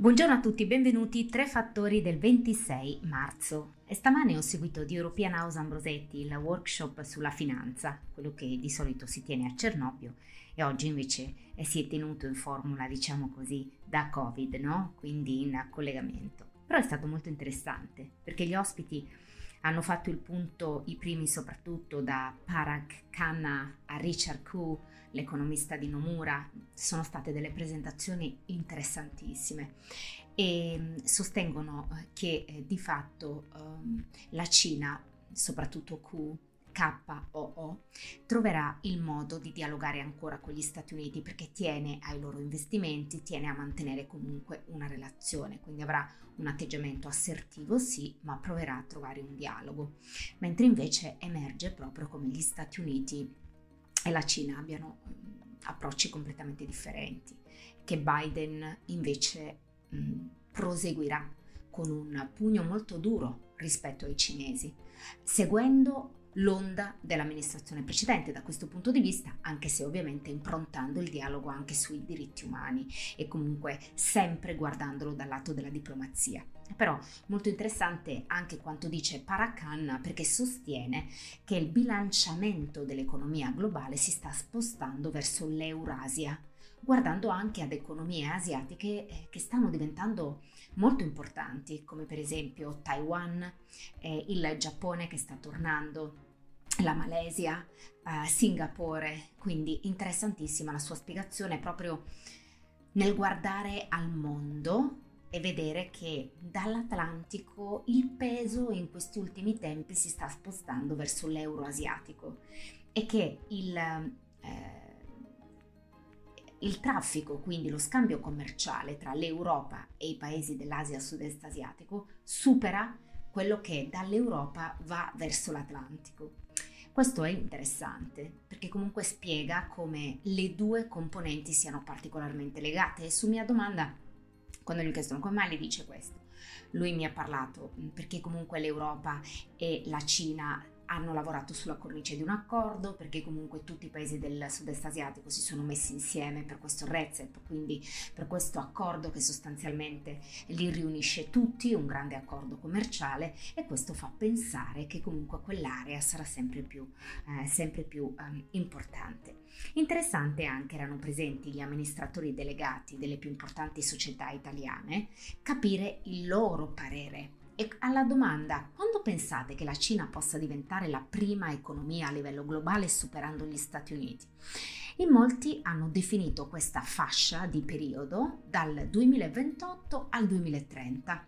Buongiorno a tutti, benvenuti Tre Fattori del 26 marzo. E stamane ho seguito di European House Ambrosetti il workshop sulla finanza, quello che di solito si tiene a Cernobbio e oggi invece si è tenuto in formula, diciamo così, da Covid, no? Quindi in collegamento. Però è stato molto interessante perché gli ospiti hanno fatto il punto, i primi soprattutto da Parag Khanna a Richard Koo, l'economista di Nomura, sono state delle presentazioni interessantissime e mm, sostengono eh, che eh, di fatto um, la Cina, soprattutto Koo, KOO troverà il modo di dialogare ancora con gli Stati Uniti perché tiene ai loro investimenti, tiene a mantenere comunque una relazione, quindi avrà un atteggiamento assertivo sì, ma proverà a trovare un dialogo, mentre invece emerge proprio come gli Stati Uniti e la Cina abbiano approcci completamente differenti, che Biden invece mh, proseguirà con un pugno molto duro rispetto ai cinesi, seguendo l'onda dell'amministrazione precedente da questo punto di vista, anche se ovviamente improntando il dialogo anche sui diritti umani e comunque sempre guardandolo dal lato della diplomazia. Però molto interessante anche quanto dice Parakan perché sostiene che il bilanciamento dell'economia globale si sta spostando verso l'Eurasia, guardando anche ad economie asiatiche eh, che stanno diventando molto importanti, come per esempio Taiwan, eh, il Giappone che sta tornando, la Malesia, eh, Singapore, quindi interessantissima la sua spiegazione proprio nel guardare al mondo e vedere che dall'Atlantico il peso in questi ultimi tempi si sta spostando verso l'euro asiatico e che il eh, il traffico, quindi lo scambio commerciale tra l'Europa e i paesi dell'Asia sud-est asiatico, supera quello che dall'Europa va verso l'Atlantico. Questo è interessante perché comunque spiega come le due componenti siano particolarmente legate e su mia domanda, quando gli ho chiesto come mai le dice questo, lui mi ha parlato perché comunque l'Europa e la Cina hanno lavorato sulla cornice di un accordo perché comunque tutti i paesi del sud-est asiatico si sono messi insieme per questo RECEP, quindi per questo accordo che sostanzialmente li riunisce tutti, un grande accordo commerciale e questo fa pensare che comunque quell'area sarà sempre più, eh, sempre più um, importante. Interessante anche erano presenti gli amministratori delegati delle più importanti società italiane capire il loro parere e alla domanda quando pensate che la Cina possa diventare la prima economia a livello globale superando gli Stati Uniti? In molti hanno definito questa fascia di periodo dal 2028 al 2030.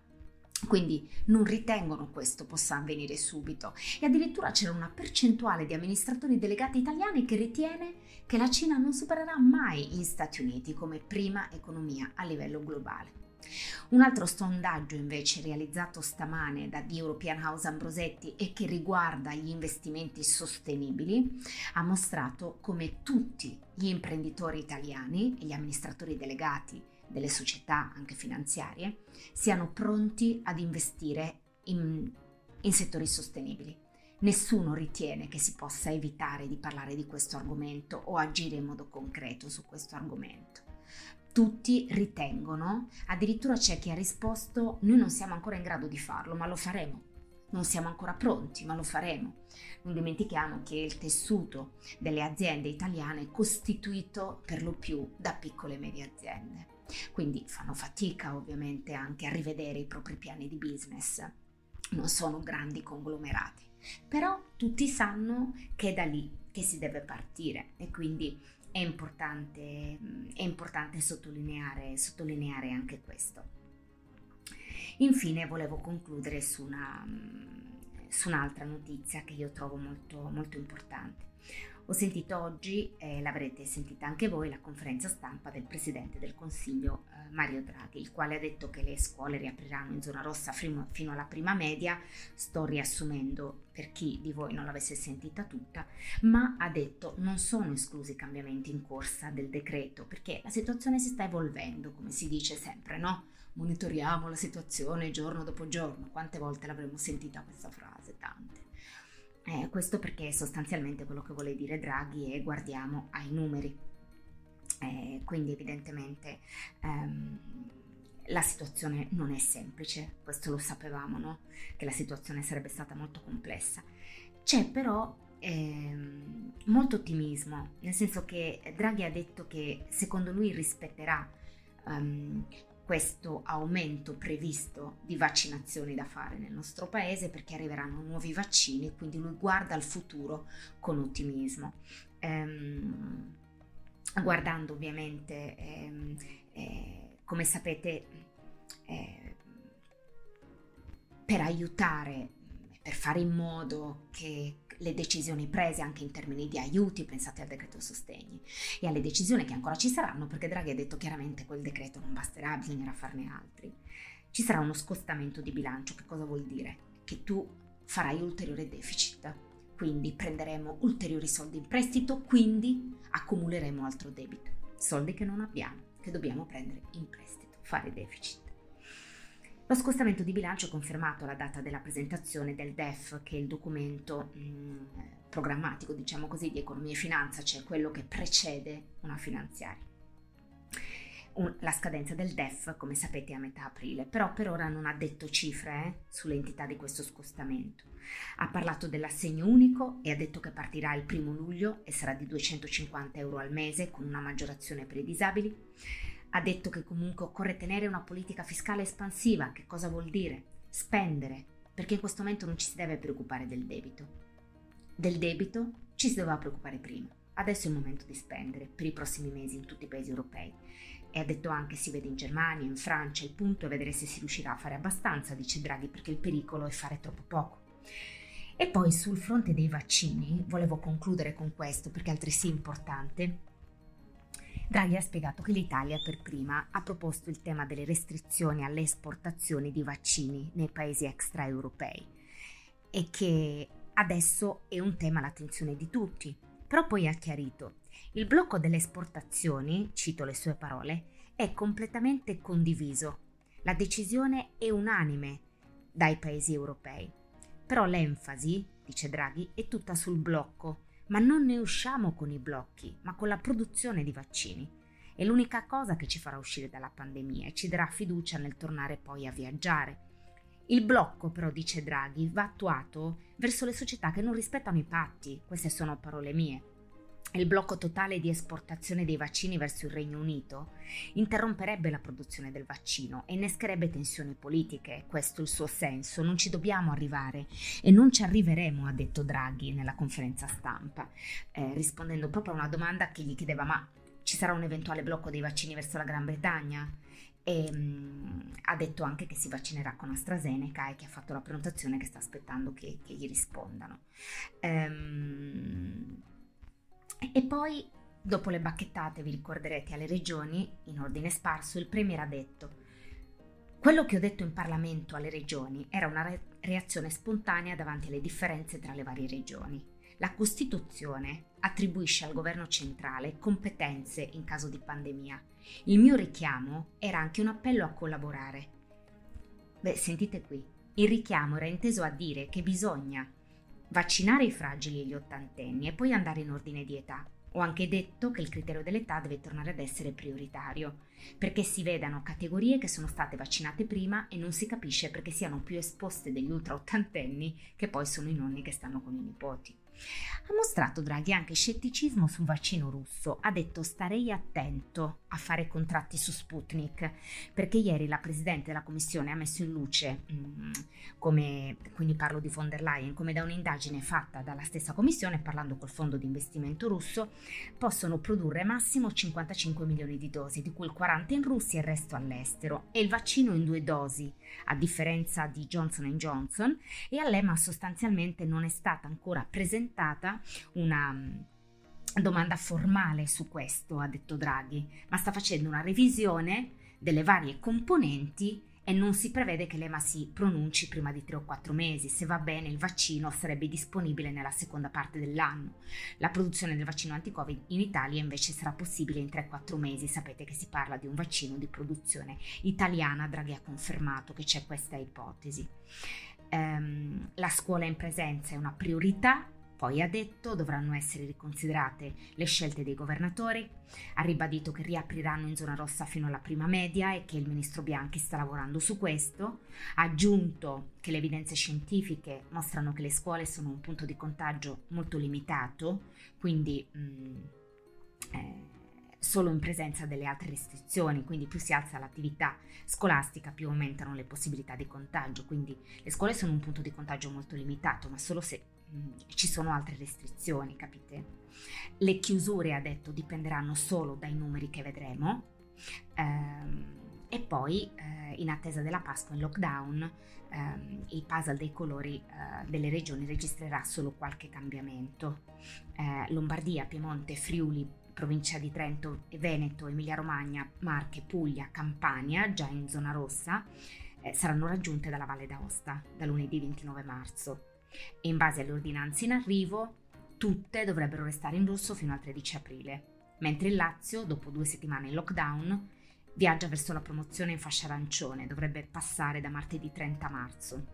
Quindi non ritengono questo possa avvenire subito e addirittura c'era una percentuale di amministratori delegati italiani che ritiene che la Cina non supererà mai gli Stati Uniti come prima economia a livello globale. Un altro sondaggio invece realizzato stamane da The European House Ambrosetti e che riguarda gli investimenti sostenibili ha mostrato come tutti gli imprenditori italiani e gli amministratori delegati delle società anche finanziarie siano pronti ad investire in, in settori sostenibili. Nessuno ritiene che si possa evitare di parlare di questo argomento o agire in modo concreto su questo argomento tutti ritengono, addirittura c'è chi ha risposto noi non siamo ancora in grado di farlo, ma lo faremo. Non siamo ancora pronti, ma lo faremo. Non dimentichiamo che il tessuto delle aziende italiane è costituito per lo più da piccole e medie aziende. Quindi fanno fatica ovviamente anche a rivedere i propri piani di business. Non sono grandi conglomerati, però tutti sanno che è da lì che si deve partire e quindi è importante, è importante sottolineare, sottolineare anche questo. Infine volevo concludere su, una, su un'altra notizia che io trovo molto, molto importante. Ho sentito oggi, eh, l'avrete sentita anche voi, la conferenza stampa del Presidente del Consiglio eh, Mario Draghi, il quale ha detto che le scuole riapriranno in zona rossa fino, fino alla prima media. Sto riassumendo per chi di voi non l'avesse sentita tutta, ma ha detto non sono esclusi cambiamenti in corsa del decreto perché la situazione si sta evolvendo, come si dice sempre, no? monitoriamo la situazione giorno dopo giorno. Quante volte l'avremmo sentita questa frase? Tante. Eh, questo perché sostanzialmente quello che vuole dire Draghi è guardiamo ai numeri. Eh, quindi evidentemente ehm, la situazione non è semplice, questo lo sapevamo, no? che la situazione sarebbe stata molto complessa. C'è però ehm, molto ottimismo, nel senso che Draghi ha detto che secondo lui rispetterà um, questo aumento previsto di vaccinazioni da fare nel nostro paese perché arriveranno nuovi vaccini, quindi lui guarda al futuro con ottimismo. Ehm, guardando ovviamente, ehm, eh, come sapete, eh, per aiutare, per fare in modo che le decisioni prese anche in termini di aiuti, pensate al decreto sostegni e alle decisioni che ancora ci saranno, perché Draghi ha detto chiaramente quel decreto non basterà, bisognerà farne altri. Ci sarà uno scostamento di bilancio, che cosa vuol dire? Che tu farai ulteriore deficit, quindi prenderemo ulteriori soldi in prestito, quindi accumuleremo altro debito, soldi che non abbiamo, che dobbiamo prendere in prestito, fare deficit. Lo scostamento di bilancio è confermato alla data della presentazione del DEF, che è il documento mh, mm, programmatico, diciamo così, di economia e finanza, cioè quello che precede una finanziaria. Un, la scadenza del DEF, come sapete, è a metà aprile, però per ora non ha detto cifre eh, sull'entità di questo scostamento. Ha parlato dell'assegno unico e ha detto che partirà il primo luglio e sarà di 250 euro al mese con una maggiorazione per i disabili ha detto che comunque occorre tenere una politica fiscale espansiva. Che cosa vuol dire? Spendere, perché in questo momento non ci si deve preoccupare del debito. Del debito ci si doveva preoccupare prima. Adesso è il momento di spendere per i prossimi mesi in tutti i paesi europei. E ha detto anche si vede in Germania, in Francia, il punto è vedere se si riuscirà a fare abbastanza, dice Draghi, perché il pericolo è fare troppo poco. E poi sul fronte dei vaccini, volevo concludere con questo perché è altresì importante, Draghi ha spiegato che l'Italia per prima ha proposto il tema delle restrizioni alle esportazioni di vaccini nei paesi extraeuropei e che adesso è un tema all'attenzione di tutti. Però poi ha chiarito, il blocco delle esportazioni, cito le sue parole, è completamente condiviso. La decisione è unanime dai paesi europei. Però l'enfasi, dice Draghi, è tutta sul blocco ma non ne usciamo con i blocchi, ma con la produzione di vaccini. È l'unica cosa che ci farà uscire dalla pandemia e ci darà fiducia nel tornare poi a viaggiare. Il blocco, però, dice Draghi, va attuato verso le società che non rispettano i patti, queste sono parole mie il blocco totale di esportazione dei vaccini verso il Regno Unito interromperebbe la produzione del vaccino e innescherebbe tensioni politiche, questo è il suo senso, non ci dobbiamo arrivare e non ci arriveremo, ha detto Draghi nella conferenza stampa, eh, rispondendo proprio a una domanda che gli chiedeva ma ci sarà un eventuale blocco dei vaccini verso la Gran Bretagna? E mh, mm, ha detto anche che si vaccinerà con AstraZeneca e che ha fatto la prenotazione che sta aspettando che, che gli rispondano. Ehm, e poi, dopo le bacchettate, vi ricorderete alle regioni, in ordine sparso, il Premier ha detto quello che ho detto in Parlamento alle regioni era una re- reazione spontanea davanti alle differenze tra le varie regioni. La Costituzione attribuisce al governo centrale competenze in caso di pandemia. Il mio richiamo era anche un appello a collaborare. Beh, sentite qui, il richiamo era inteso a dire che bisogna vaccinare i fragili e gli ottantenni e poi andare in ordine di età. Ho anche detto che il criterio dell'età deve tornare ad essere prioritario, perché si vedano categorie che sono state vaccinate prima e non si capisce perché siano più esposte degli ultra ottantenni che poi sono i nonni che stanno con i nipoti. Ha mostrato Draghi anche scetticismo sul vaccino russo, ha detto starei attento a fare contratti su Sputnik, perché ieri la Presidente della Commissione ha messo in luce, mm, come, quindi parlo di von der Leyen, come da un'indagine fatta dalla stessa Commissione, parlando col fondo di investimento russo, possono produrre massimo 55 milioni di dosi, di cui il 40 in Russia e il resto all'estero, e il vaccino in due dosi, a differenza di Johnson Johnson, e all'EMA sostanzialmente non è stata ancora presentata una mm, domanda formale su questo, ha detto Draghi, ma sta facendo una revisione delle varie componenti e non si prevede che l'EMA si pronunci prima di 3 o 4 mesi. Se va bene, il vaccino sarebbe disponibile nella seconda parte dell'anno. La produzione del vaccino anti-Covid in Italia invece sarà possibile in 3-4 mesi. Sapete che si parla di un vaccino di produzione italiana. Draghi ha confermato che c'è questa ipotesi. Um, la scuola in presenza è una priorità poi ha detto dovranno essere riconsiderate le scelte dei governatori, ha ribadito che riapriranno in zona rossa fino alla prima media e che il ministro Bianchi sta lavorando su questo, ha aggiunto che le evidenze scientifiche mostrano che le scuole sono un punto di contagio molto limitato, quindi mh, mm, eh, solo in presenza delle altre restrizioni, quindi più si alza l'attività scolastica più aumentano le possibilità di contagio, quindi le scuole sono un punto di contagio molto limitato, ma solo se ci sono altre restrizioni, capite? Le chiusure, ha detto, dipenderanno solo dai numeri che vedremo. Ehm, e poi, eh, in attesa della Pasqua in lockdown, ehm, il puzzle dei colori eh, delle regioni registrerà solo qualche cambiamento. Eh, Lombardia, Piemonte, Friuli, provincia di Trento, Veneto, Emilia-Romagna, Marche, Puglia, Campania, già in zona rossa, eh, saranno raggiunte dalla Valle d'Aosta da lunedì 29 marzo e in base alle ordinanze in arrivo tutte dovrebbero restare in rosso fino al 13 aprile, mentre il Lazio, dopo due settimane in lockdown, viaggia verso la promozione in fascia arancione, dovrebbe passare da martedì 30 marzo.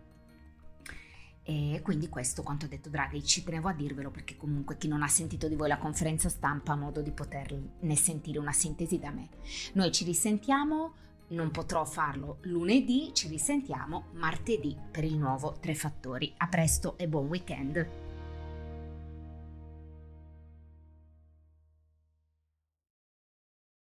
E quindi questo quanto ha detto Draghi, ci tenevo a dirvelo perché comunque chi non ha sentito di voi la conferenza stampa ha modo di poterne sentire una sintesi da me. Noi ci risentiamo non potrò farlo lunedì, ci risentiamo martedì per il nuovo Tre Fattori. A presto e buon weekend!